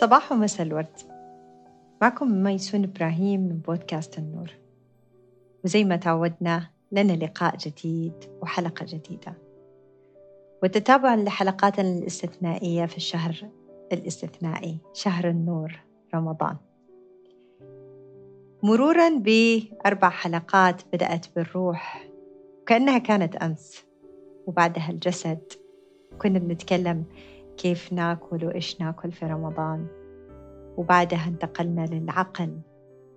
صباح ومساء الورد. معكم ميسون إبراهيم من بودكاست النور. وزي ما تعودنا لنا لقاء جديد وحلقة جديدة. وتتابعا لحلقاتنا الاستثنائية في الشهر الاستثنائي شهر النور رمضان. مرورا بأربع حلقات بدأت بالروح وكأنها كانت أمس. وبعدها الجسد. كنا بنتكلم كيف ناكل وإيش ناكل في رمضان. وبعدها انتقلنا للعقل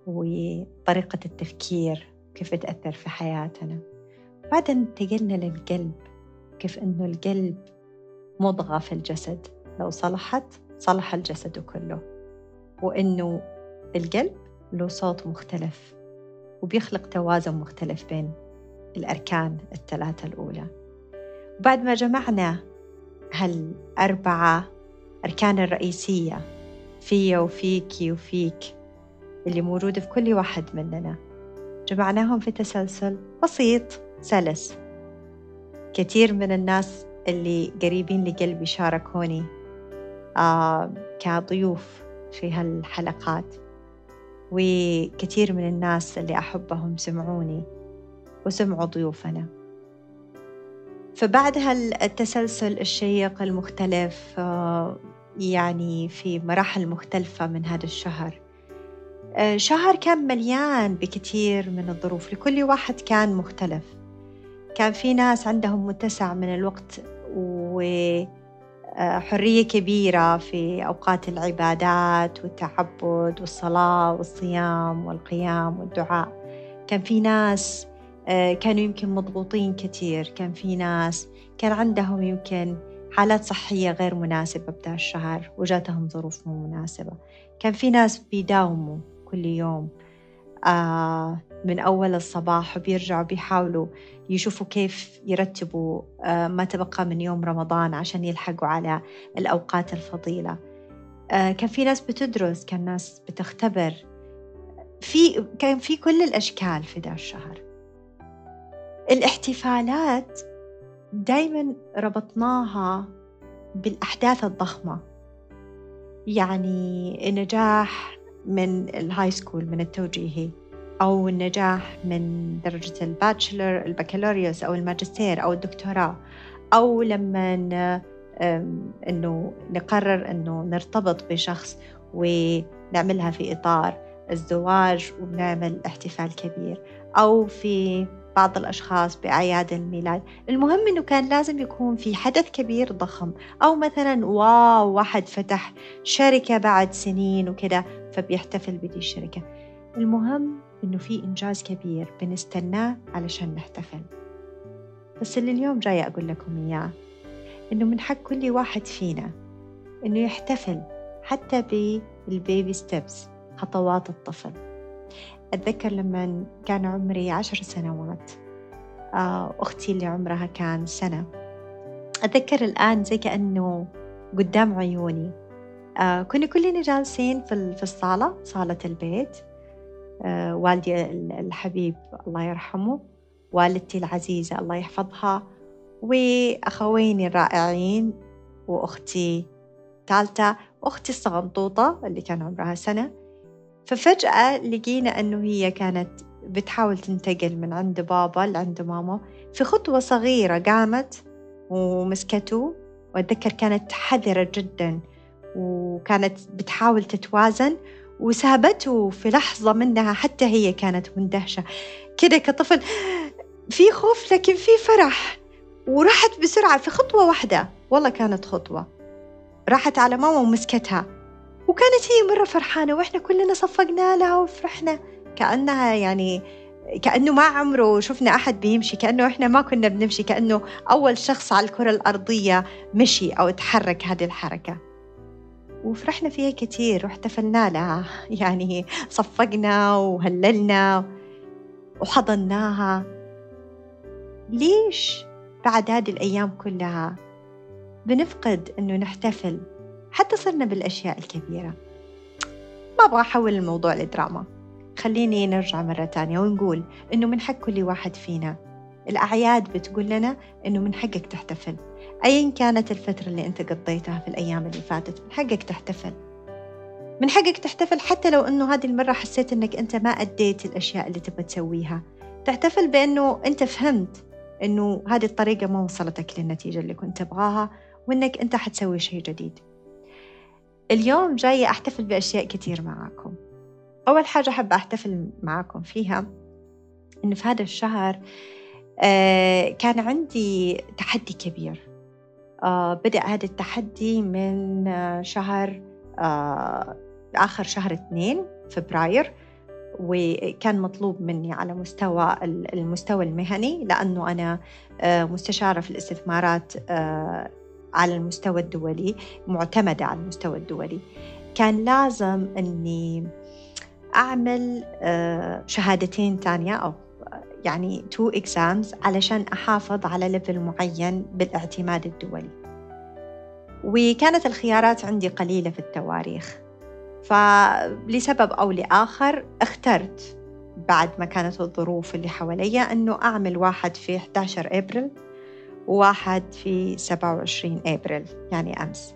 وطريقة التفكير كيف تأثر في حياتنا. بعدها انتقلنا للقلب كيف أنه القلب مضغة في الجسد. لو صلحت صلح الجسد كله. وأنه القلب له صوت مختلف وبيخلق توازن مختلف بين الأركان الثلاثة الأولى. وبعد ما جمعنا هالأربعة أركان الرئيسية فيا وفيكي وفيك اللي موجودة في كل واحد مننا. جمعناهم في تسلسل بسيط سلس. كثير من الناس اللي قريبين لقلبي شاركوني آه كضيوف في هالحلقات. وكثير من الناس اللي أحبهم سمعوني وسمعوا ضيوفنا. فبعد هالتسلسل الشيق المختلف آه، يعني في مراحل مختلفة من هذا الشهر. آه، شهر كان مليان بكثير من الظروف لكل واحد كان مختلف. كان في ناس عندهم متسع من الوقت وحرية آه، كبيرة في أوقات العبادات والتعبد والصلاة والصيام والقيام والدعاء. كان في ناس كانوا يمكن مضغوطين كثير كان في ناس كان عندهم يمكن حالات صحية غير مناسبة بدا الشهر وجاتهم ظروف مو مناسبة. كان في ناس بيداوموا كل يوم آه من أول الصباح وبيرجعوا بيحاولوا يشوفوا كيف يرتبوا آه ما تبقى من يوم رمضان عشان يلحقوا على الأوقات الفضيلة. آه كان في ناس بتدرس كان ناس بتختبر. في كان في كل الأشكال في ذا الشهر. الاحتفالات دايما ربطناها بالأحداث الضخمة. يعني النجاح من ال high school من التوجيهي أو النجاح من درجة ال bachelor البكالوريوس أو الماجستير أو الدكتوراه. أو لما إنه نقرر إنه نرتبط بشخص ونعملها في إطار الزواج وبنعمل احتفال كبير. أو في بعض الأشخاص بأعياد الميلاد. المهم أنه كان لازم يكون في حدث كبير ضخم أو مثلا واو واحد فتح شركة بعد سنين وكذا فبيحتفل بدي الشركة. المهم أنه في إنجاز كبير بنستناه علشان نحتفل. بس اللي اليوم جاية أقول لكم إياه إنه من حق كل واحد فينا إنه يحتفل حتى بالبيبي ستيبس خطوات الطفل. أتذكر لما كان عمري عشر سنوات آه، أختي اللي عمرها كان سنة. أتذكر الآن زي كأنه قدام عيوني. آه، كنا كلنا جالسين في الصالة صالة البيت. آه، والدي الحبيب الله يرحمه والدتي العزيزة الله يحفظها وأخويني الرائعين وأختي ثالثة وأختي الصغنطوطة اللي كان عمرها سنة. ففجأة لقينا أنه هي كانت بتحاول تنتقل من عند بابا لعند ماما. في خطوة صغيرة قامت ومسكته وأتذكر كانت حذرة جدا وكانت بتحاول تتوازن وسابته في لحظة منها حتى هي كانت مندهشة. كده كطفل في خوف لكن في فرح وراحت بسرعة في خطوة واحدة. والله كانت خطوة. راحت على ماما ومسكتها. وكانت هي مرة فرحانة وإحنا كلنا صفقنا لها وفرحنا. كأنها يعني كأنه ما عمره شفنا أحد بيمشي كأنه إحنا ما كنا بنمشي كأنه أول شخص على الكرة الأرضية مشي أو تحرك هذه الحركة. وفرحنا فيها كثير واحتفلنا لها يعني صفقنا وهللنا وحضناها. ليش بعد هذه الأيام كلها بنفقد إنه نحتفل؟ حتى صرنا بالأشياء الكبيرة. ما أبغى أحول الموضوع لدراما. خليني نرجع مرة تانية ونقول إنه من حق كل واحد فينا. الأعياد بتقول لنا إنه من حقك تحتفل. أيا كانت الفترة اللي أنت قضيتها في الأيام اللي فاتت من حقك تحتفل. من حقك تحتفل حتى لو أنه هذه المرة حسيت أنك أنت ما أديت الأشياء اللي تبغى تسويها. تحتفل بأنه أنت فهمت أنه هذه الطريقة ما وصلتك للنتيجة اللي كنت تبغاها وأنك أنت حتسوي شيء جديد. اليوم جاية أحتفل بأشياء كثير معاكم. أول حاجة أحب أحتفل معاكم فيها إنه في هذا الشهر آه، كان عندي تحدي كبير. آه، بدأ هذا التحدي من شهر آه، آخر شهر اثنين فبراير وكان مطلوب مني على مستوى المستوى المهني لأنه أنا مستشارة في الاستثمارات على المستوى الدولي معتمدة على المستوى الدولي. كان لازم أني أعمل شهادتين تانية أو يعني two exams علشان أحافظ على level معين بالاعتماد الدولي. وكانت الخيارات عندي قليلة في التواريخ. فلسبب أو لآخر اخترت بعد ما كانت الظروف اللي حواليا أنه أعمل واحد في 11 أبريل وواحد في 27 أبريل يعني أمس.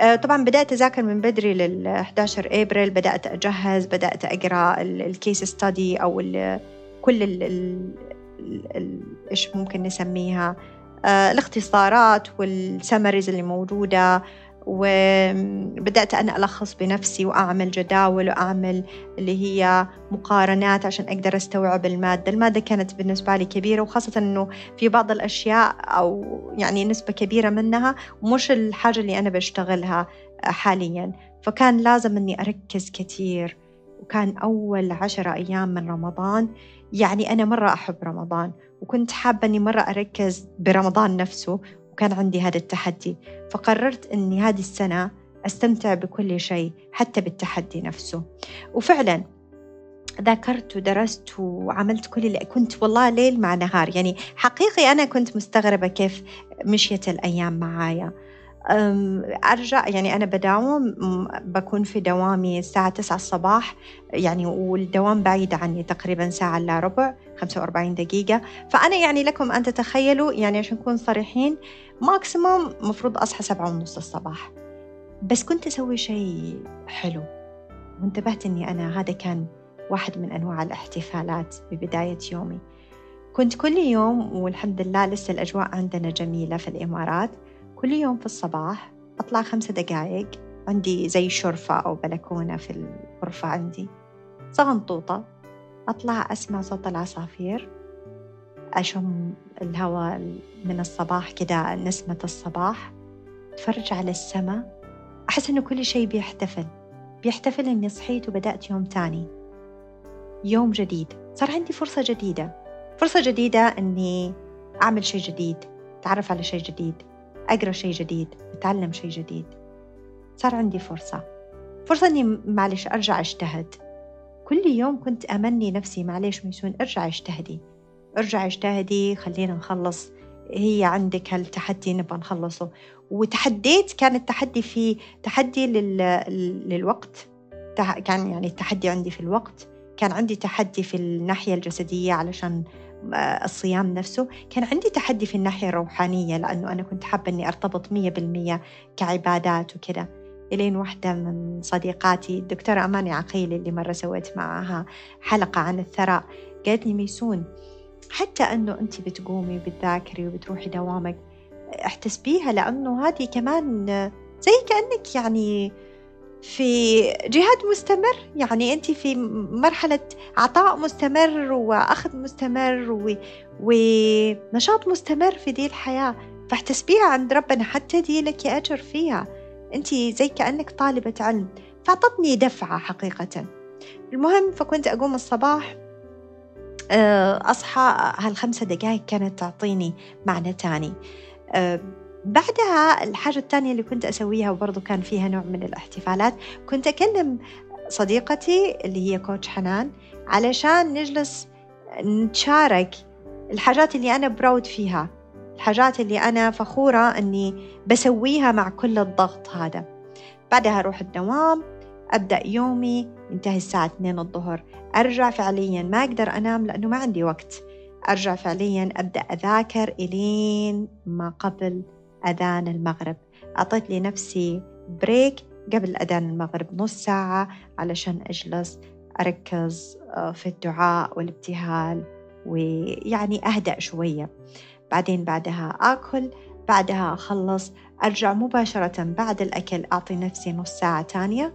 آه، طبعا بدأت أذاكر من بدري لل 11 أبريل بدأت أجهز بدأت أقرأ الكيس ستادي أو كل ال ال إيش ممكن نسميها؟ آه، الاختصارات والسمريز اللي موجودة. وبدأت أنا ألخص بنفسي وأعمل جداول وأعمل اللي هي مقارنات عشان أقدر أستوعب المادة. المادة كانت بالنسبة لي كبيرة وخاصة أنه في بعض الأشياء أو يعني نسبة كبيرة منها مش الحاجة اللي أنا بشتغلها حاليا. فكان لازم أني أركز كثير وكان أول عشرة أيام من رمضان يعني أنا مرة أحب رمضان وكنت حابة أني مرة أركز برمضان نفسه وكان عندي هذا التحدي. فقررت أني هذه السنة أستمتع بكل شيء حتى بالتحدي نفسه. وفعلا ذاكرت ودرست وعملت كل اللي كنت والله ليل مع نهار. يعني حقيقي أنا كنت مستغربة كيف مشيت الأيام معايا. أرجع يعني أنا بداوم بكون في دوامي الساعة 9 الصباح يعني والدوام بعيد عني تقريبا ساعة إلا ربع 45 دقيقة. فأنا يعني لكم أن تتخيلوا يعني عشان نكون صريحين ماكسيموم مفروض أصحى سبعة ونص الصباح. بس كنت أسوي شيء حلو. وانتبهت أني أنا هذا كان واحد من أنواع الاحتفالات ببداية يومي. كنت كل يوم والحمد لله لسه الأجواء عندنا جميلة في الإمارات كل يوم في الصباح أطلع خمسة دقايق عندي زي شرفة أو بلكونة في الغرفة عندي. صغنطوطة أطلع أسمع صوت العصافير أشم الهواء من الصباح كده نسمة الصباح أتفرج على السماء أحس إنه كل شيء بيحتفل بيحتفل إني صحيت وبدأت يوم تاني يوم جديد. صار عندي فرصة جديدة. فرصة جديدة إني أعمل شيء جديد أتعرف على شيء جديد أقرأ شيء جديد أتعلم شيء جديد. صار عندي فرصة. فرصة إني معلش أرجع أجتهد. كل يوم كنت أمني نفسي معلش ميسون أرجع أجتهدي. ارجع اجتهدي خلينا نخلص. هي عندك هالتحدي نبغى نخلصه. وتحديت كان التحدي في تحدي لل... للوقت. كان يعني التحدي عندي في الوقت. كان عندي تحدي في الناحية الجسدية علشان الصيام نفسه. كان عندي تحدي في الناحية الروحانية لأنه أنا كنت حابة أني أرتبط مية بالمية كعبادات وكذا. إلين واحدة من صديقاتي الدكتورة أماني عقيل اللي مرة سويت معها حلقة عن الثراء قالت لي ميسون حتى أنه أنت بتقومي وبتذاكري وبتروحي دوامك احتسبيها لأنه هذه كمان زي كأنك يعني في جهاد مستمر. يعني أنت في مرحلة عطاء مستمر وأخذ مستمر و... ونشاط مستمر في دي الحياة. فاحتسبيها عند ربنا حتى دي لك أجر فيها. أنت زي كأنك طالبة علم. فأعطتني دفعة حقيقة. المهم فكنت أقوم الصباح أصحى هالخمسة دقائق كانت تعطيني معنى تاني. آه، بعدها الحاجة الثانية اللي كنت أسويها وبرضو كان فيها نوع من الاحتفالات كنت أكلم صديقتي اللي هي كوتش حنان علشان نجلس نتشارك الحاجات اللي أنا براود فيها الحاجات اللي أنا فخورة أني بسويها مع كل الضغط هذا. بعدها أروح الدوام أبدأ يومي ينتهي الساعة 2 الظهر. أرجع فعليا ما أقدر أنام لأنه ما عندي وقت. أرجع فعليا أبدأ أذاكر إلين ما قبل أذان المغرب. أعطيت لنفسي بريك قبل أذان المغرب نص ساعة علشان أجلس أركز آه، في الدعاء والابتهال ويعني أهدأ شوية. بعدين بعدها آكل بعدها أخلص. أرجع مباشرة بعد الأكل أعطي نفسي نص ساعة تانية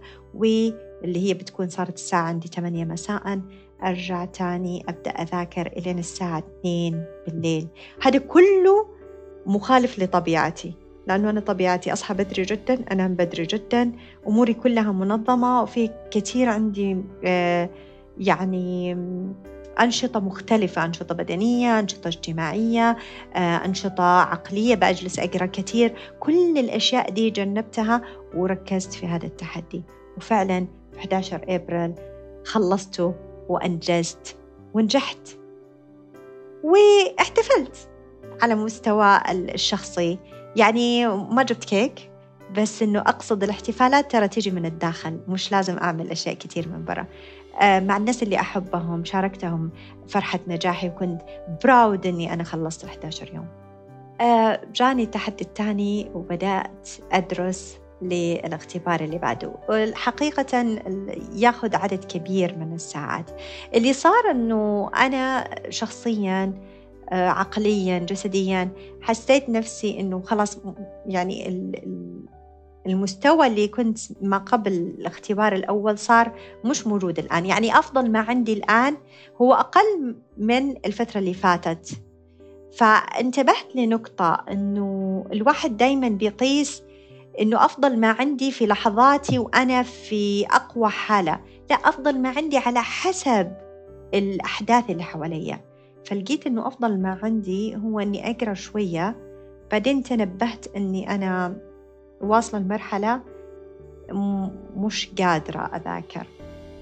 واللي هي بتكون صارت الساعة عندي 8 مساء أرجع تاني أبدأ أذاكر إلين الساعة 2 بالليل. هذا كله مخالف لطبيعتي لأنه أنا طبيعتي أصحى بدري جدا أنام بدري جدا أموري كلها منظمة وفي كثير عندي آه، يعني أنشطة مختلفة أنشطة بدنية أنشطة اجتماعية آه، أنشطة عقلية بأجلس أقرأ كثير. كل الأشياء دي جنبتها وركزت في هذا التحدي. وفعلا 11 أبريل خلصته وأنجزت ونجحت. واحتفلت على مستوى الشخصي. يعني ما جبت كيك بس إنه أقصد الاحتفالات ترى تيجي من الداخل مش لازم أعمل أشياء كثير من برا. آه، مع الناس اللي أحبهم شاركتهم فرحة نجاحي وكنت براود إني أنا خلصت 11 يوم. آه، جاني التحدي الثاني وبدأت أدرس للاختبار اللي بعده. الحقيقة ياخذ عدد كبير من الساعات. اللي صار أنه أنا شخصياً آه، عقليا جسديا حسيت نفسي إنه خلاص يعني المستوى اللي كنت ما قبل الاختبار الأول صار مش موجود الآن. يعني أفضل ما عندي الآن هو أقل من الفترة اللي فاتت. فانتبهت لنقطة أنه الواحد دايما بيقيس أنه أفضل ما عندي في لحظاتي وأنا في أقوى حالة لا أفضل ما عندي على حسب الأحداث اللي حواليا. فلقيت إنه أفضل ما عندي هو إني أقرأ شوية بعدين تنبهت إني أنا واصلة لمرحلة مش قادرة أذاكر.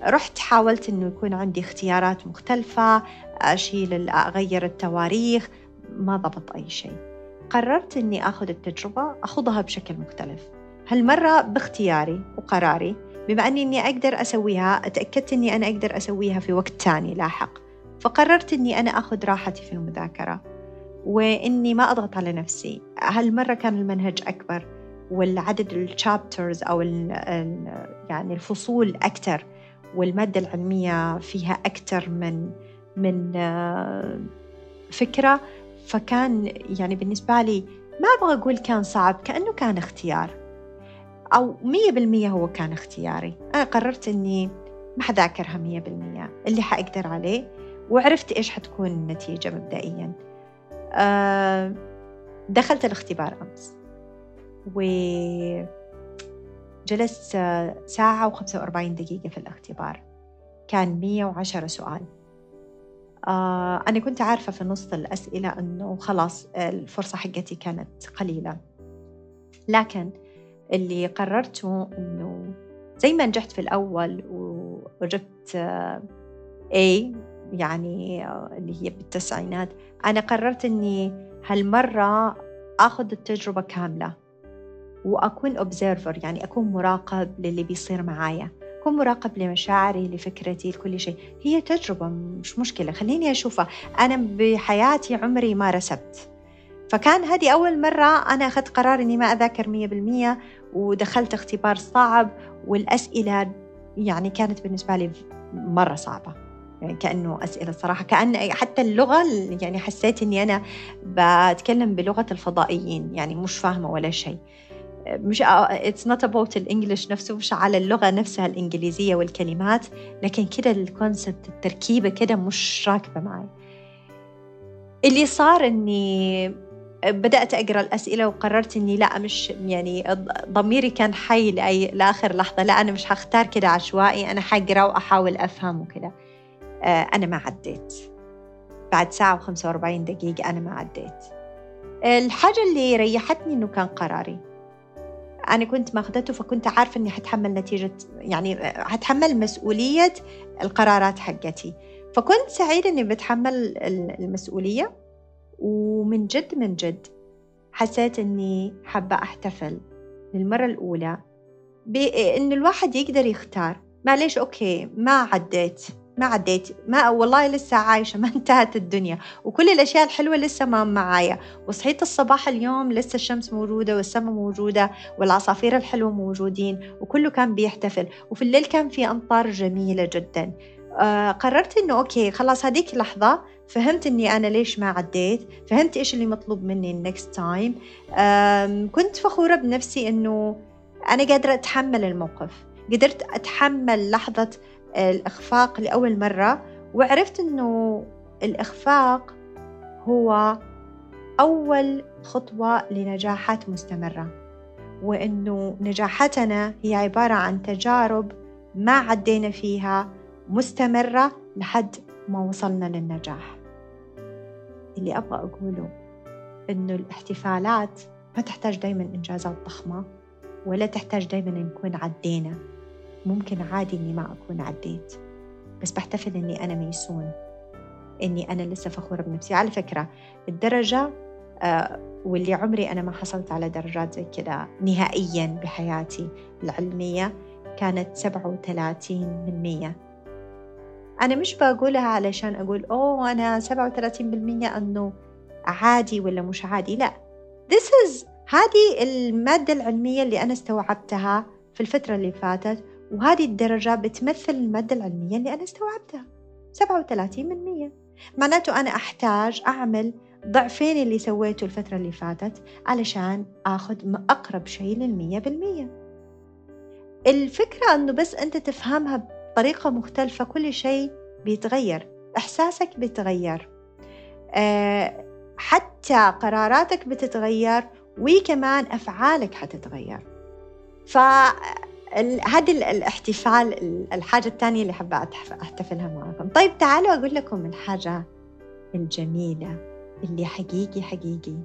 رحت حاولت إنه يكون عندي اختيارات مختلفة أشيل أغير التواريخ ما ضبط أي شيء. قررت إني أخذ التجربة أخوضها بشكل مختلف. هالمرة باختياري وقراري بما أني إني أقدر أسويها أتأكدت إني أنا أقدر أسويها في وقت تاني لاحق. فقررت إني أنا أخذ راحتي في المذاكرة وإني ما أضغط على نفسي. هالمرة كان المنهج أكبر والعدد الشابترز أو ال ال يعني الفصول أكثر والمادة العلمية فيها أكثر من من فكرة. فكان يعني بالنسبة لي ما أبغى أقول كان صعب كأنه كان اختيار. أو مية بالمية هو كان اختياري. أنا قررت أني ما حذاكرها مية بالمية. اللي حأقدر عليه وعرفت إيش حتكون النتيجة مبدئيا. آه، دخلت الاختبار أمس. وجلست ساعة وخمسة وأربعين دقيقة في الاختبار. كان مية وعشرة سؤال. آه، أنا كنت عارفة في نص الأسئلة أنه خلاص الفرصة حقتي كانت قليلة. لكن اللي قررته أنه زي ما نجحت في الأول وجبت A يعني اللي هي بالتسعينات أنا قررت أني هالمرة أخذ التجربة كاملة وأكون observer يعني أكون مراقب للي بيصير معايا. أكون مراقب لمشاعري لفكرتي لكل شيء. هي تجربة مش مشكلة. خليني أشوفها. أنا بحياتي عمري ما رسبت. فكان هذه أول مرة أنا أخذت قرار إني ما أذاكر مية بالمية ودخلت اختبار صعب والأسئلة يعني كانت بالنسبة لي مرة صعبة. يعني كأنه أسئلة صراحة. كأن حتى اللغة يعني حسيت إني أنا بتكلم بلغة الفضائيين. يعني مش فاهمة ولا شيء. مش it's not about ال English نفسه مش على اللغة نفسها الإنجليزية والكلمات لكن كده ال concept التركيبة كده مش راكبة معي اللي صار إني بدأت أقرأ الأسئلة وقررت إني لا مش يعني ضميري كان حي لأي لآخر لحظة لا أنا مش هختار كده عشوائي أنا حقرأ وأحاول أفهم وكده آه، أنا ما عديت. بعد وخمسة وأربعين دقيقة أنا ما عديت. الحاجة اللي ريحتني إنه كان قراري. أنا كنت ماخذته فكنت عارفة إني حتحمل نتيجة يعني حتحمل مسؤولية القرارات حقتي. فكنت سعيدة إني بتحمل المسؤولية ومن جد من جد حسيت إني حابة أحتفل للمرة الأولى بإن الواحد يقدر يختار. معليش أوكي ما عديت. ما عديت ما والله لسه عايشة ما انتهت الدنيا. وكل الأشياء الحلوة لسه ما معايا. وصحيت الصباح اليوم لسه الشمس موجودة والسماء موجودة والعصافير الحلوة موجودين وكله كان بيحتفل. وفي الليل كان في أمطار جميلة جدا. آه قررت إنه okay خلاص هذيك اللحظة فهمت إني أنا ليش ما عديت فهمت إيش اللي مطلوب مني ال next time كنت فخورة بنفسي إنه أنا قادرة أتحمل الموقف. قدرت أتحمل لحظة الإخفاق لأول مرة وعرفت إنه الإخفاق هو أول خطوة لنجاحات مستمرة وإنه نجاحاتنا هي عبارة عن تجارب ما عدينا فيها مستمرة لحد ما وصلنا للنجاح. اللي أبغى أقوله إنه الاحتفالات ما تحتاج دايما إنجازات ضخمة ولا تحتاج دايما نكون عدينا. ممكن عادي إني ما أكون عديت بس بحتفل إني أنا ميسون. إني أنا لسه فخورة بنفسي. على فكرة الدرجة آه واللي عمري أنا ما حصلت على درجات زي كذا نهائيا بحياتي العلمية كانت 37 من مية. أنا مش بقولها علشان أقول أوه أنا 37% أنه عادي ولا مش عادي. لا. This is هذه المادة العلمية اللي أنا استوعبتها في الفترة اللي فاتت وهذه الدرجة بتمثل المادة العلمية اللي أنا استوعبتها. 37 من 100 معناته أنا أحتاج أعمل ضعفين اللي سويته الفترة اللي فاتت علشان أخذ أقرب شيء للمية بالمية. الفكرة أنه بس أنت تفهمها بطريقة مختلفة كل شيء بيتغير إحساسك بيتغير. أه حتى قراراتك بتتغير وكمان أفعالك حتتغير. ف هذا الاحتفال الحاجة الثانية اللي حابة أحتفلها معكم. طيب تعالوا أقول لكم الحاجة الجميلة اللي حقيقي حقيقي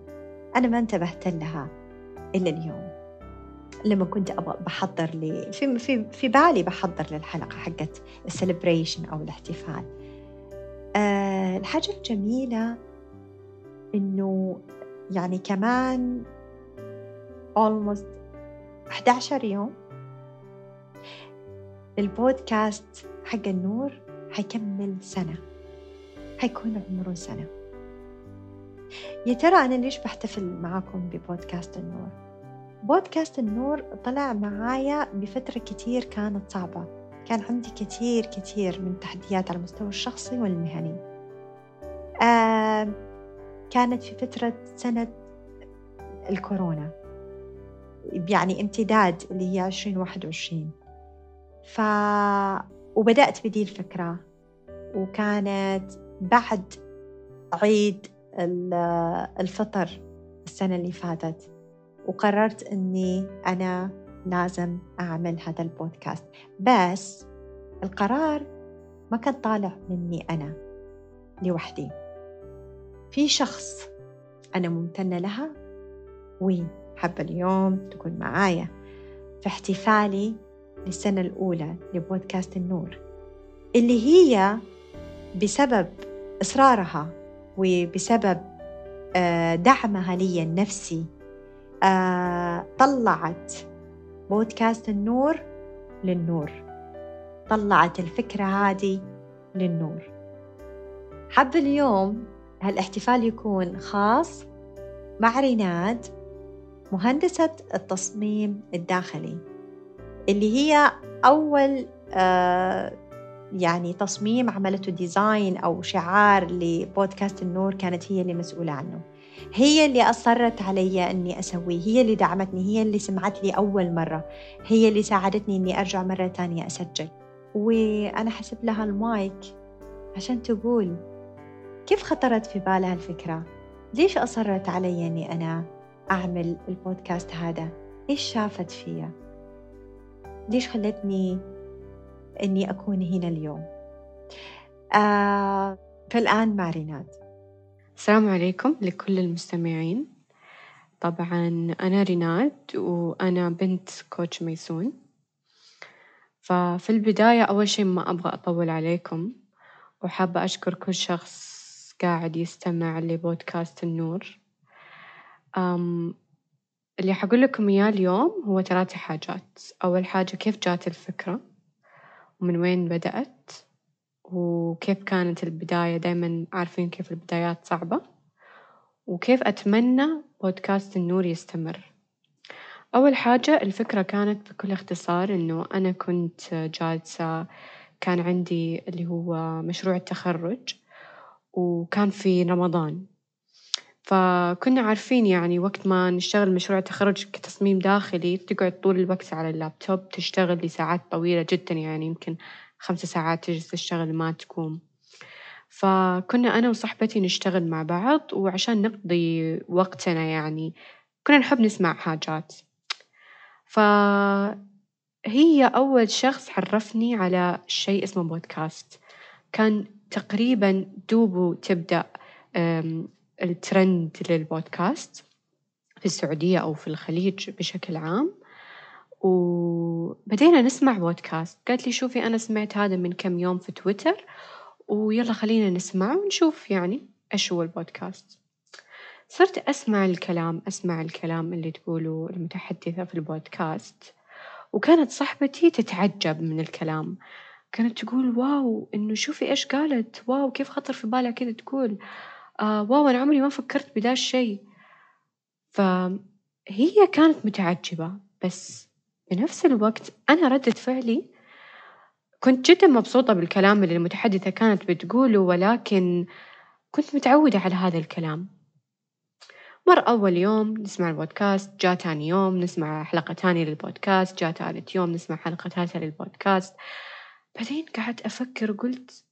أنا ما انتبهت لها إلا اليوم. لما كنت أبغى بحضر لي في في في بالي بحضر للحلقة حقت السليبريشن أو الاحتفال. أه الحاجة الجميلة إنه يعني كمان almost 11 يوم البودكاست حق النور حيكمل سنة حيكون عمره سنة. يا ترى أنا ليش بحتفل معاكم ببودكاست النور؟ بودكاست النور طلع معايا بفترة كتير كانت صعبة. كان عندي كتير كتير من تحديات على المستوى الشخصي والمهني. آه كانت في فترة سنة الكورونا يعني امتداد اللي هي 2021 ف وبدأت بدي الفكرة وكانت بعد عيد الفطر السنة اللي فاتت وقررت أني أنا لازم أعمل هذا البودكاست. بس القرار ما كان طالع مني أنا لوحدي. في شخص أنا ممتنة لها وحابة اليوم تكون معايا. في احتفالي للسنة الأولى لبودكاست النور اللي هي بسبب إصرارها وبسبب آه، دعمها لي النفسي آه، طلعت بودكاست النور للنور طلعت الفكرة هذه للنور. حب اليوم هالاحتفال يكون خاص مع ريناد مهندسة التصميم الداخلي. اللي هي أول آه يعني تصميم عملته design أو شعار لبودكاست النور كانت هي اللي مسؤولة عنه. هي اللي أصرت علي أني أسويه هي اللي دعمتني هي اللي سمعت لي أول مرة هي اللي ساعدتني أني أرجع مرة تانية أسجل. وأنا حسب لها المايك عشان تقول كيف خطرت في بالها الفكرة؟ ليش أصرت علي أني أنا أعمل البودكاست هذا؟ إيش شافت فيا؟ ليش خلتني أني أكون هنا اليوم؟ آه فالآن مع ريناد السلام عليكم لكل المستمعين. طبعا أنا ريناد وأنا بنت كوتش ميسون. ففي البداية أول شي ما أبغى أطول عليكم. وحابة أشكر كل شخص قاعد يستمع لبودكاست النور. اللي حقول لكم إياه اليوم هو ثلاث حاجات. أول حاجة كيف جات الفكرة؟ ومن وين بدأت؟ وكيف كانت البداية؟ دايمًا عارفين كيف البدايات صعبة، وكيف أتمنى بودكاست النور يستمر، أول حاجة الفكرة كانت بكل اختصار إنه أنا كنت جالسة كان عندي اللي هو مشروع التخرج وكان في رمضان، فكنا عارفين يعني وقت ما نشتغل مشروع التخرج كتصميم داخلي تقعد طول الوقت على اللابتوب تشتغل لساعات طويلة جدًا يعني يمكن خمس ساعات تجلس تشتغل ما تقوم، فكنا أنا وصاحبتي نشتغل مع بعض وعشان نقضي وقتنا يعني كنا نحب نسمع حاجات، فهي أول شخص عرفني على شيء اسمه بودكاست، كان تقريبًا دوبه تبدأ الترند للبودكاست في السعودية أو في الخليج بشكل عام، وبدينا نسمع بودكاست. قالت لي شوفي أنا سمعت هذا من كم يوم في تويتر ويلا خلينا نسمع ونشوف يعني إيش هو البودكاست، صرت أسمع الكلام أسمع الكلام اللي تقوله المتحدثة في البودكاست، وكانت صاحبتي تتعجب من الكلام، كانت تقول wow إنه شوفي إيش قالت wow كيف خطر في بالها كذا تقول. آه wow أنا عمري ما فكرت بدا الشي، فهي كانت متعجبة بس بنفس الوقت أنا ردة فعلي كنت جدًا مبسوطة بالكلام اللي المتحدثة كانت بتقوله ولكن كنت متعودة على هذا الكلام، مر أول يوم نسمع البودكاست جا تاني يوم نسمع حلقة تانية للبودكاست جا تالت يوم نسمع حلقة ثالثة للبودكاست، بعدين قعدت أفكر وقلت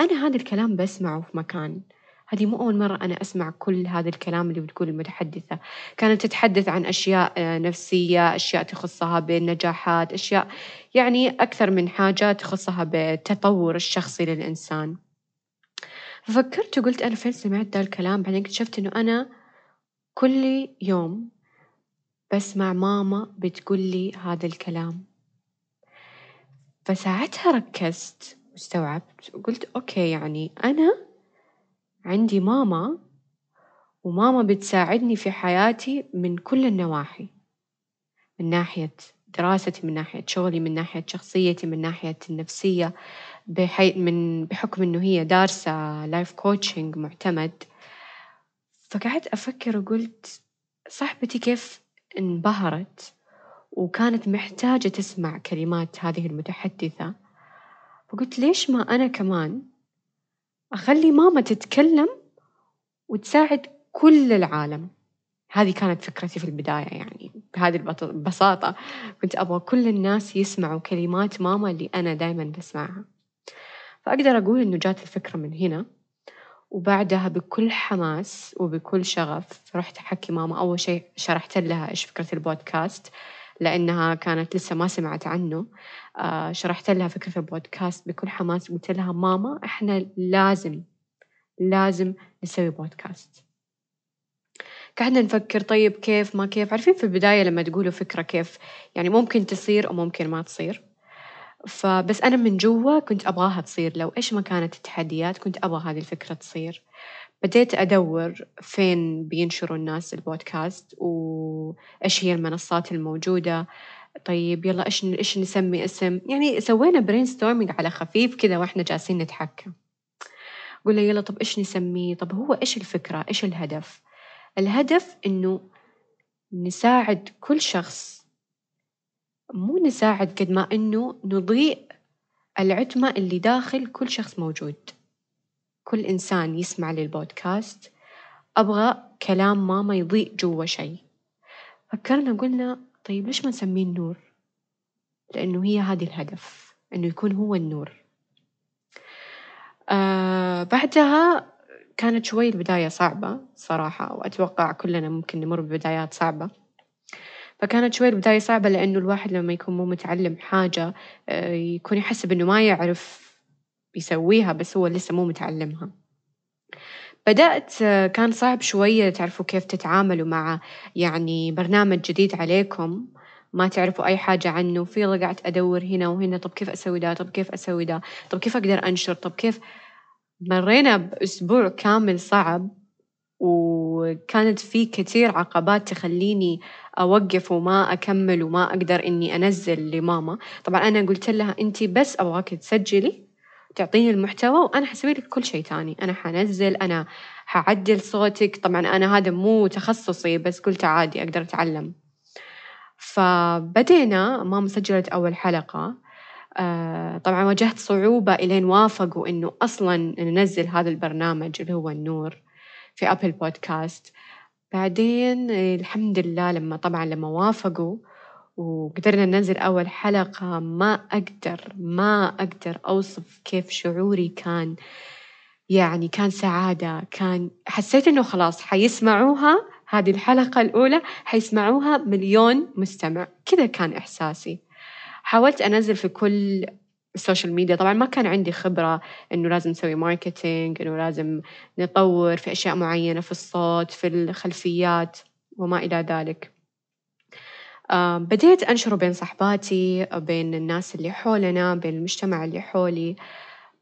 أنا هذا الكلام بسمعه في مكان. هذه مو أول مرة أنا أسمع كل هذا الكلام اللي بتقوله المتحدثة، كانت تتحدث عن أشياء نفسية، أشياء تخصها بالنجاحات، أشياء يعني أكثر من حاجة تخصها بالتطور الشخصي للإنسان، ففكرت وقلت أنا فين سمعت ذا الكلام؟ بعدين اكتشفت إنه أنا كل يوم بسمع ماما بتقول لي هذا الكلام، فساعتها ركزت واستوعبت وقلت okay يعني أنا عندي ماما وماما بتساعدني في حياتي من كل النواحي، من ناحية دراستي، من ناحية شغلي، من ناحية شخصيتي، من ناحية النفسية، بحي من بحكم إنه هي دارسة life coaching معتمد، فقعدت أفكر وقلت صاحبتي كيف انبهرت وكانت محتاجة تسمع كلمات هذه المتحدثة، فقلت ليش ما أنا كمان أخلي ماما تتكلم وتساعد كل العالم، هذه كانت فكرتي في البداية يعني بهذه البساطة كنت أبغى كل الناس يسمعوا كلمات ماما اللي أنا دايمًا بسمعها، فأقدر أقول إنه جات الفكرة من هنا، وبعدها بكل حماس وبكل شغف رحت أحكي ماما. أول شي شرحت لها إيش فكرة البودكاست. لأنها كانت لسه ما سمعت عنه. آه شرحت لها فكرة البودكاست بكل حماس قلت لها ماما إحنا لازم لازم نسوي بودكاست. قعدنا نفكر طيب كيف ما كيف؟ عارفين في البداية لما تقولوا فكرة كيف يعني ممكن تصير أو ممكن ما تصير. فبس أنا من جوا كنت أبغاها تصير. لو إيش ما كانت التحديات كنت أبغى هذه الفكرة تصير. بديت أدور فين بينشروا الناس البودكاست وإيش هي المنصات الموجودة. طيب يلا إيش إيش نسمي اسم؟ يعني سوينا brainstorming على خفيف كذا وإحنا جالسين نتحكى قلنا يلا طب إيش نسميه؟ طب هو إيش الفكرة؟ إيش الهدف؟ الهدف إنه نساعد كل شخص. مو نساعد قد ما إنه نضيء العتمة اللي داخل كل شخص موجود. كل إنسان يسمع للبودكاست أبغى كلام ماما يضيء جوا شي، فكرنا قلنا طيب ليش ما نسميه النور؟ لأنه هي هذي الهدف إنه يكون هو النور، آه بعدها كانت شوي البداية صعبة صراحة وأتوقع كلنا ممكن نمر ببدايات صعبة، فكانت شوي البداية صعبة لأنه الواحد لما يكون مو متعلم حاجة آه يكون يحسب إنه ما يعرف بيسويها بس هو لسه مو متعلمها. بدأت كان صعب شوية تعرفوا كيف تتعاملوا مع يعني برنامج جديد عليكم. ما تعرفوا أي حاجة عنه. في قعدت أدور هنا وهنا طب كيف أسوي ده؟ طب كيف أسوي ده؟ طب كيف أقدر أنشر؟ طب كيف؟ مرينا بأسبوع كامل صعب وكانت في كثير عقبات تخليني أوقف وما أكمل وما أقدر إني أنزل لماما. طبعا أنا قلت لها أنتي بس أبغاك تسجلي تعطيني المحتوى وأنا حسوي لك كل شيء تاني. أنا حنزل أنا حعدل صوتك. طبعا أنا هذا مو تخصصي بس قلت عادي أقدر أتعلم. فبدينا ماما سجلت أول حلقة. آه طبعا واجهت صعوبة إلين وافقوا إنه أصلا ننزل هذا البرنامج اللي هو النور في أبل بودكاست بعدين الحمد لله لما طبعا لما وافقوا وقدرنا ننزل أول حلقة ما أقدر ما أقدر أوصف كيف شعوري كان. يعني كان سعادة كان حسيت إنه خلاص حيسمعوها هذه الحلقة الأولى حيسمعوها مليون مستمع. كذا كان إحساسي. حاولت أنزل في كل ال social media طبعا ما كان عندي خبرة إنه لازم نسوي marketing إنه لازم نطور في أشياء معينة في الصوت في الخلفيات وما إلى ذلك. بديت أنشره بين صحباتي بين الناس اللي حولنا بين المجتمع اللي حولي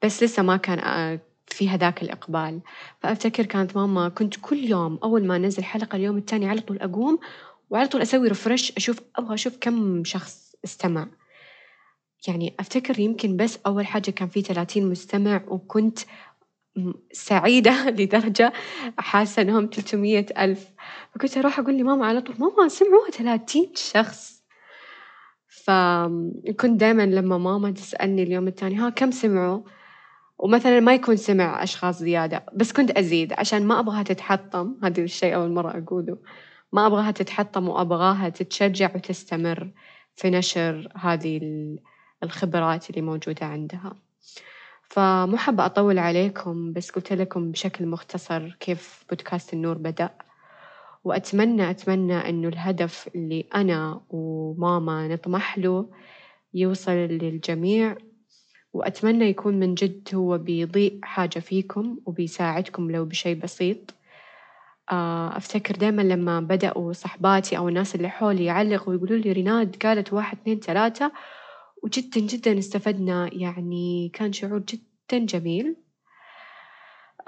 بس لسه ما كان في هذاك الإقبال. فأفتكر كانت ماما كنت كل يوم أول ما أنزل حلقة اليوم التاني على طول أقوم وعلى طول أسوي ريفرش أشوف أبغى أشوف كم شخص استمع. يعني أفتكر يمكن بس أول حاجة كان في 30 مستمع وكنت سعيدة لدرجة حاسة إنهم 300 ألف. فكنت أروح أقول لماما على طول ماما سمعوها 30 شخص. فكنت دائما لما ماما تسألني اليوم الثاني ها كم سمعوا؟ ومثلا ما يكون سمع أشخاص زيادة بس كنت أزيد عشان ما أبغاها تتحطم. هذا الشيء أول مرة أقوله. ما أبغاها تتحطم وأبغاها تتشجع وتستمر في نشر هذه الخبرات اللي موجودة عندها. فمو حابة أطول عليكم بس قلت لكم بشكل مختصر كيف بودكاست النور بدأ. وأتمنى أتمنى إنه الهدف اللي أنا وماما نطمح له يوصل للجميع. وأتمنى يكون من جد هو بيضيء حاجة فيكم وبيساعدكم لو بشي بسيط. آه، أفتكر دايما لما بدأوا صحباتي أو الناس اللي حولي يعلقوا ويقولوا لي ريناد قالت واحد اثنين ثلاثة وجدا جدا استفدنا يعني كان شعور جدا جميل.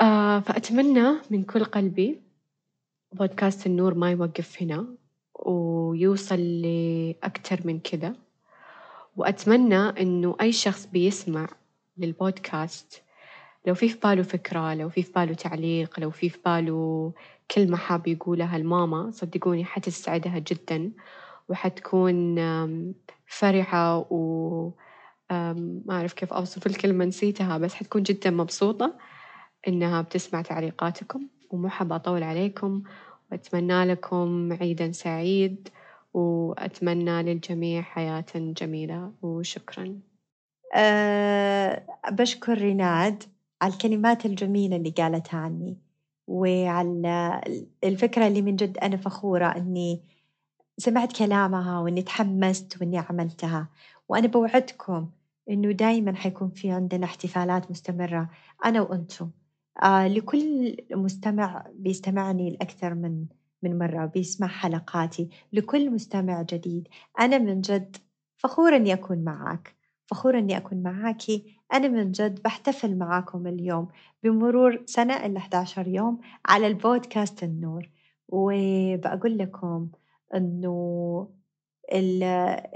آه فأتمنى من كل قلبي بودكاست النور ما يوقف هنا ويوصل لأكتر من كذا. وأتمنى إنه أي شخص بيسمع للبودكاست لو في في باله فكرة لو في في باله تعليق لو في في باله كلمة حاب يقولها الماما صدقوني حتسعدها جدا. وحتكون فرحة و ما أعرف كيف أوصف الكلمة نسيتها بس حتكون جدا مبسوطة إنها بتسمع تعليقاتكم ومو حابة أطول عليكم. وأتمنى لكم عيدا سعيد وأتمنى للجميع حياة جميلة وشكرا. أه بشكر ريناد على الكلمات الجميلة اللي قالتها عني وعلى الفكرة اللي من جد أنا فخورة أني سمعت كلامها وإني تحمست وإني عملتها. وأنا بوعدكم إنه دايما حيكون في عندنا احتفالات مستمرة أنا وأنتم. آه لكل مستمع بيستمعني لأكثر من من مرة بيسمع حلقاتي. لكل مستمع جديد أنا من جد فخورة إني أكون معك فخورة إني أكون معاكي. أنا من جد بحتفل معاكم اليوم بمرور سنة إلا 11 يوم على البودكاست النور. وبقول لكم إنه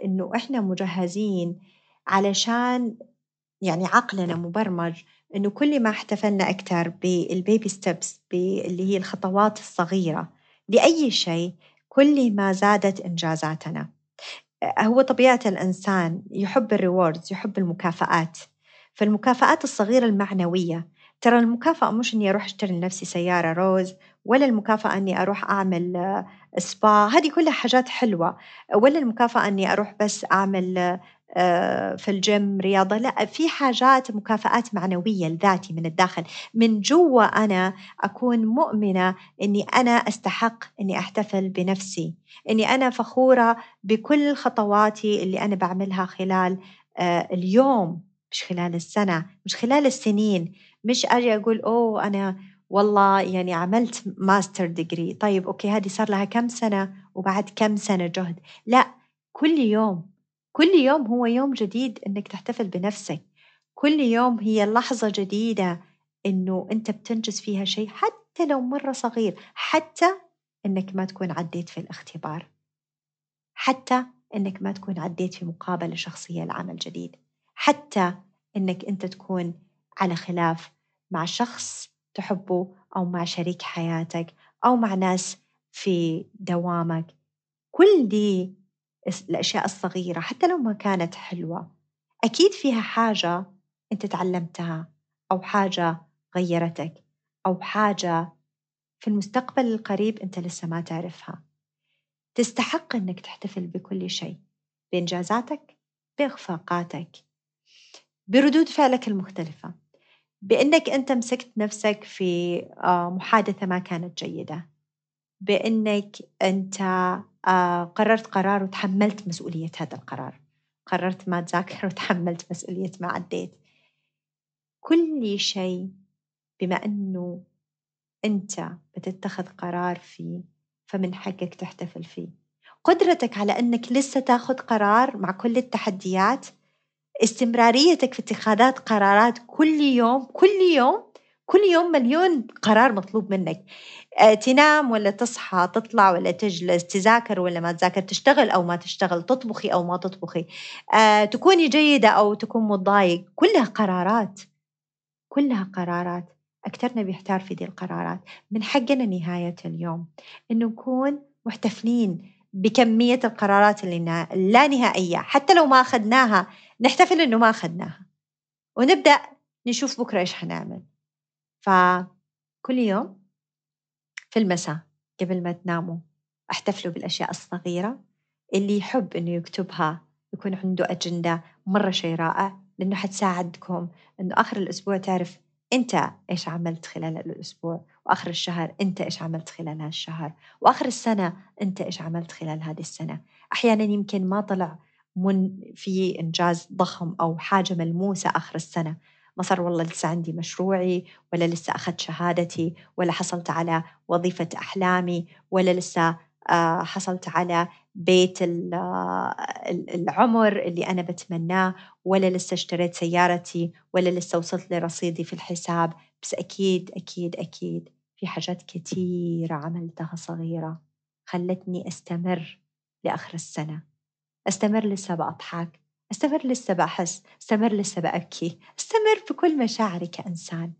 إنه إحنا مجهزين علشان يعني عقلنا مبرمج إنه كل ما احتفلنا أكثر بال baby steps اللي هي الخطوات الصغيرة لأي شيء كل ما زادت إنجازاتنا. هو طبيعة الإنسان يحب ال rewards يحب المكافآت. فالمكافآت الصغيرة المعنوية ترى المكافأة مش إني أروح أشتري لنفسي سيارة Rolls ولا المكافأة إني أروح أعمل سبا هذه كلها حاجات حلوة. ولا المكافأة إني أروح بس أعمل آه، في الجيم رياضة؟ لا في حاجات مكافآت معنوية لذاتي من الداخل. من جوا أنا أكون مؤمنة أني أنا أستحق أني أحتفل بنفسي. أني أنا فخورة بكل خطواتي اللي أنا بعملها خلال آه، اليوم مش خلال السنة مش خلال السنين. مش أجي أقول oh أنا والله يعني عملت master degree طيب okay هذه صار لها كم سنة؟ وبعد كم سنة جهد؟ لا كل يوم. كل يوم هو يوم جديد إنك تحتفل بنفسك. كل يوم هي لحظة جديدة إنه أنت بتنجز فيها شيء حتى لو مرة صغير حتى إنك ما تكون عديت في الاختبار. حتى إنك ما تكون عديت في مقابلة شخصية لعمل جديد. حتى إنك أنت تكون على خلاف مع شخص تحبه أو مع شريك حياتك أو مع ناس في دوامك. كل دي الأشياء الصغيرة حتى لو ما كانت حلوة أكيد فيها حاجة أنت تعلمتها أو حاجة غيرتك أو حاجة في المستقبل القريب أنت لسه ما تعرفها. تستحق أنك تحتفل بكل شيء بإنجازاتك بإخفاقاتك بردود فعلك المختلفة. بأنك أنت مسكت نفسك في آه، محادثة ما كانت جيدة. بأنك أنت آه، قررت قرار وتحملت مسؤولية هذا القرار. قررت ما تذاكر وتحملت مسؤولية ما عديت. كل شيء بما أنه أنت بتتخذ قرار فيه فمن حقك تحتفل فيه. قدرتك على أنك لسه تاخذ قرار مع كل التحديات استمراريتك في اتخاذات قرارات كل يوم كل يوم كل يوم مليون قرار مطلوب منك. آه، تنام ولا تصحى تطلع ولا تجلس تذاكر ولا ما تذاكر تشتغل أو ما تشتغل تطبخي أو ما تطبخي. آه، تكوني جيدة أو تكون متضايق كلها قرارات. كلها قرارات. أكثرنا بيحتار في دي القرارات. من حقنا نهاية اليوم إنه نكون محتفلين بكمية القرارات اللي لا نهائية. حتى لو ما أخذناها نحتفل إنه ما أخذناها. ونبدأ نشوف بكرة إيش حنعمل. فكل يوم في المساء قبل ما تناموا أحتفلوا بالأشياء الصغيرة اللي يحب إنه يكتبها يكون عنده أجندة مرة شيء رائع لأنه حتساعدكم إنه آخر الأسبوع تعرف أنت إيش عملت خلال الأسبوع وآخر الشهر أنت إيش عملت خلال هالشهر وآخر السنة أنت إيش عملت خلال هذه السنة. أحيانا يمكن ما طلع من في إنجاز ضخم أو حاجة ملموسة آخر السنة. ما صار والله لسه عندي مشروعي ولا لسه أخذت شهادتي ولا حصلت على وظيفة أحلامي ولا لسه آه، حصلت على بيت العمر اللي أنا بتمناه ولا لسه اشتريت سيارتي ولا لسه وصلت لرصيدي في الحساب. بس أكيد أكيد أكيد في حاجات كثيرة عملتها صغيرة خلتني أستمر لآخر السنة. أستمر لسه بأضحك أستمر لسه بأحس أستمر لسه بأبكي أستمر بكل مشاعري كإنسان.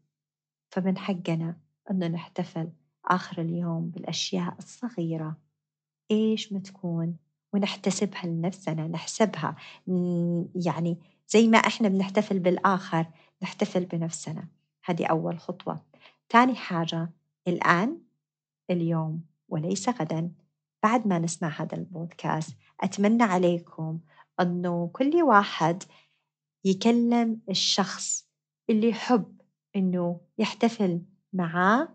فمن حقنا أنه نحتفل آخر اليوم بالأشياء الصغيرة. إيش ما تكون ونحتسبها لنفسنا نحسبها يعني زي ما إحنا بنحتفل بالآخر نحتفل بنفسنا. هذه أول خطوة. ثاني حاجة الآن اليوم وليس غدا. بعد ما نسمع هذا البودكاست أتمنى عليكم أنه كل واحد يكلم الشخص اللي يحب أنه يحتفل معاه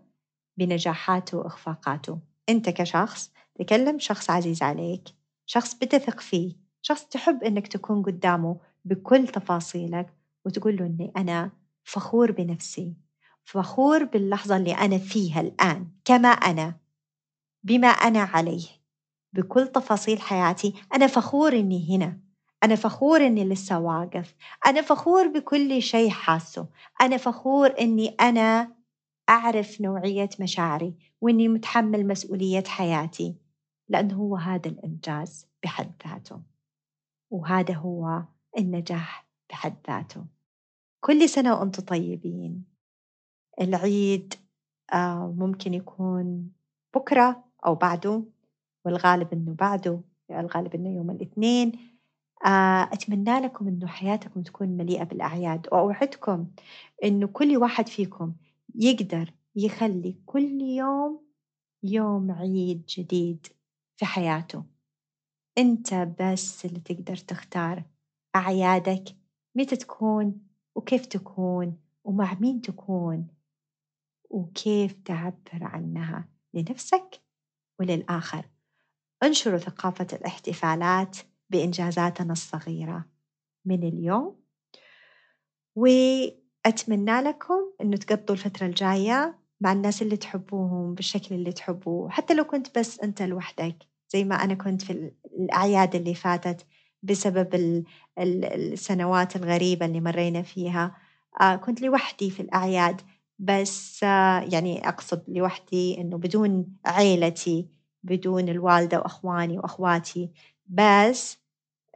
بنجاحاته وإخفاقاته. أنت كشخص تكلم شخص عزيز عليك شخص بتثق فيه شخص تحب أنك تكون قدامه بكل تفاصيلك وتقول له أني أنا فخور بنفسي فخور باللحظة اللي أنا فيها الآن كما أنا بما أنا عليه. بكل تفاصيل حياتي. أنا فخور إني هنا. أنا فخور إني لسه واقف. أنا فخور بكل شيء حاسه. أنا فخور إني أنا أعرف نوعية مشاعري وإني متحمل مسؤولية حياتي لأنه هو هذا الإنجاز بحد ذاته. وهذا هو النجاح بحد ذاته. كل سنة وأنتم طيبين. العيد آه، ممكن يكون بكرة أو بعده. والغالب إنه بعده الغالب إنه يوم الاثنين. آه، أتمنى لكم إنه حياتكم تكون مليئة بالأعياد. وأوعدكم إنه كل واحد فيكم يقدر يخلي كل يوم يوم عيد جديد في حياته. أنت بس اللي تقدر تختار أعيادك متى تكون وكيف تكون ومع مين تكون وكيف تعبر عنها لنفسك وللآخر. انشروا ثقافة الاحتفالات بإنجازاتنا الصغيرة من اليوم. وأتمنى لكم أنه تقضوا الفترة الجاية مع الناس اللي تحبوهم بالشكل اللي تحبوه. حتى لو كنت بس أنت لوحدك زي ما أنا كنت في الأعياد اللي فاتت بسبب السنوات الغريبة اللي مرينا فيها. آه، كنت لوحدي في الأعياد بس آه، يعني أقصد لوحدي إنه بدون عيلتي. بدون الوالدة وأخواني وأخواتي. بس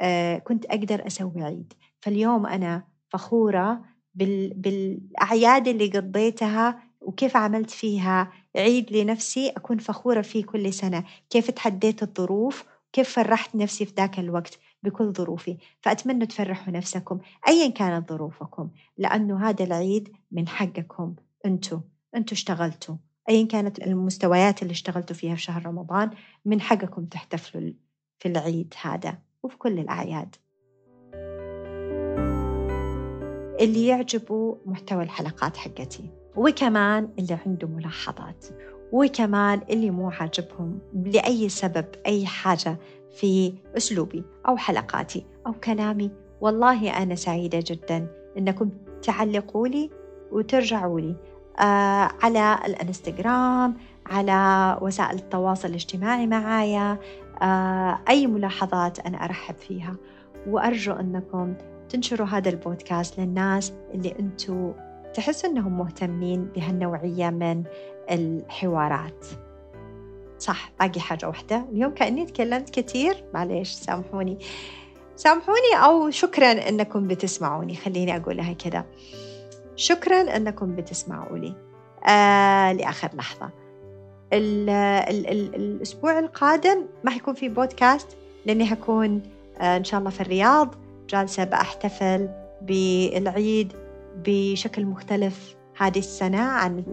آه، كنت أقدر أسوي عيد. فاليوم أنا فخورة بال... بالأعياد اللي قضيتها وكيف عملت فيها. عيد لنفسي أكون فخورة فيه كل سنة. كيف تحديت الظروف كيف فرحت نفسي في ذاك الوقت بكل ظروفي. فأتمنى تفرحوا نفسكم أيا كانت ظروفكم لأنه هذا العيد من حقكم. أنتوا أنتوا اشتغلتوا. أيا كانت المستويات اللي اشتغلتوا فيها في شهر رمضان من حقكم تحتفلوا في العيد هذا وفي كل الأعياد. اللي يعجبوا محتوى الحلقات حقتي وكمان اللي عنده ملاحظات وكمان اللي مو عاجبهم لأي سبب أي حاجة في أسلوبي أو حلقاتي أو كلامي. والله أنا سعيدة جدا أنكم تعلقوا لي وترجعوا لي. على الانستغرام على وسائل التواصل الاجتماعي معايا. آه أي ملاحظات أنا أرحب فيها. وأرجو أنكم تنشروا هذا البودكاست للناس اللي أنتوا تحسوا أنهم مهتمين بهالنوعية من الحوارات. صح باقي حاجة واحدة. اليوم كأني تكلمت كثير معليش سامحوني. سامحوني أو شكرا أنكم بتسمعوني. خليني أقولها كذا. شكرا أنكم بتسمعوا لي. آه لآخر لحظة. ال ال ال الأسبوع القادم ما حيكون في بودكاست لأني هكون آه إن شاء الله في الرياض. جالسة بأحتفل بالعيد بشكل مختلف هذه السنة عن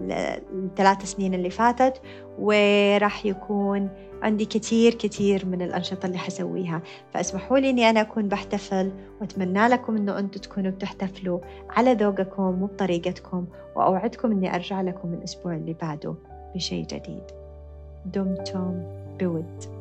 الثلاث سنين اللي فاتت. وراح يكون عندي كثير كثير من الأنشطة اللي حسويها. فاسمحوا لي أني أنا أكون بحتفل وأتمنى لكم أنه أنتم تكونوا بتحتفلوا على ذوقكم وبطريقتكم وأوعدكم أني أرجع لكم الأسبوع اللي بعده بشيء جديد. دمتم بود.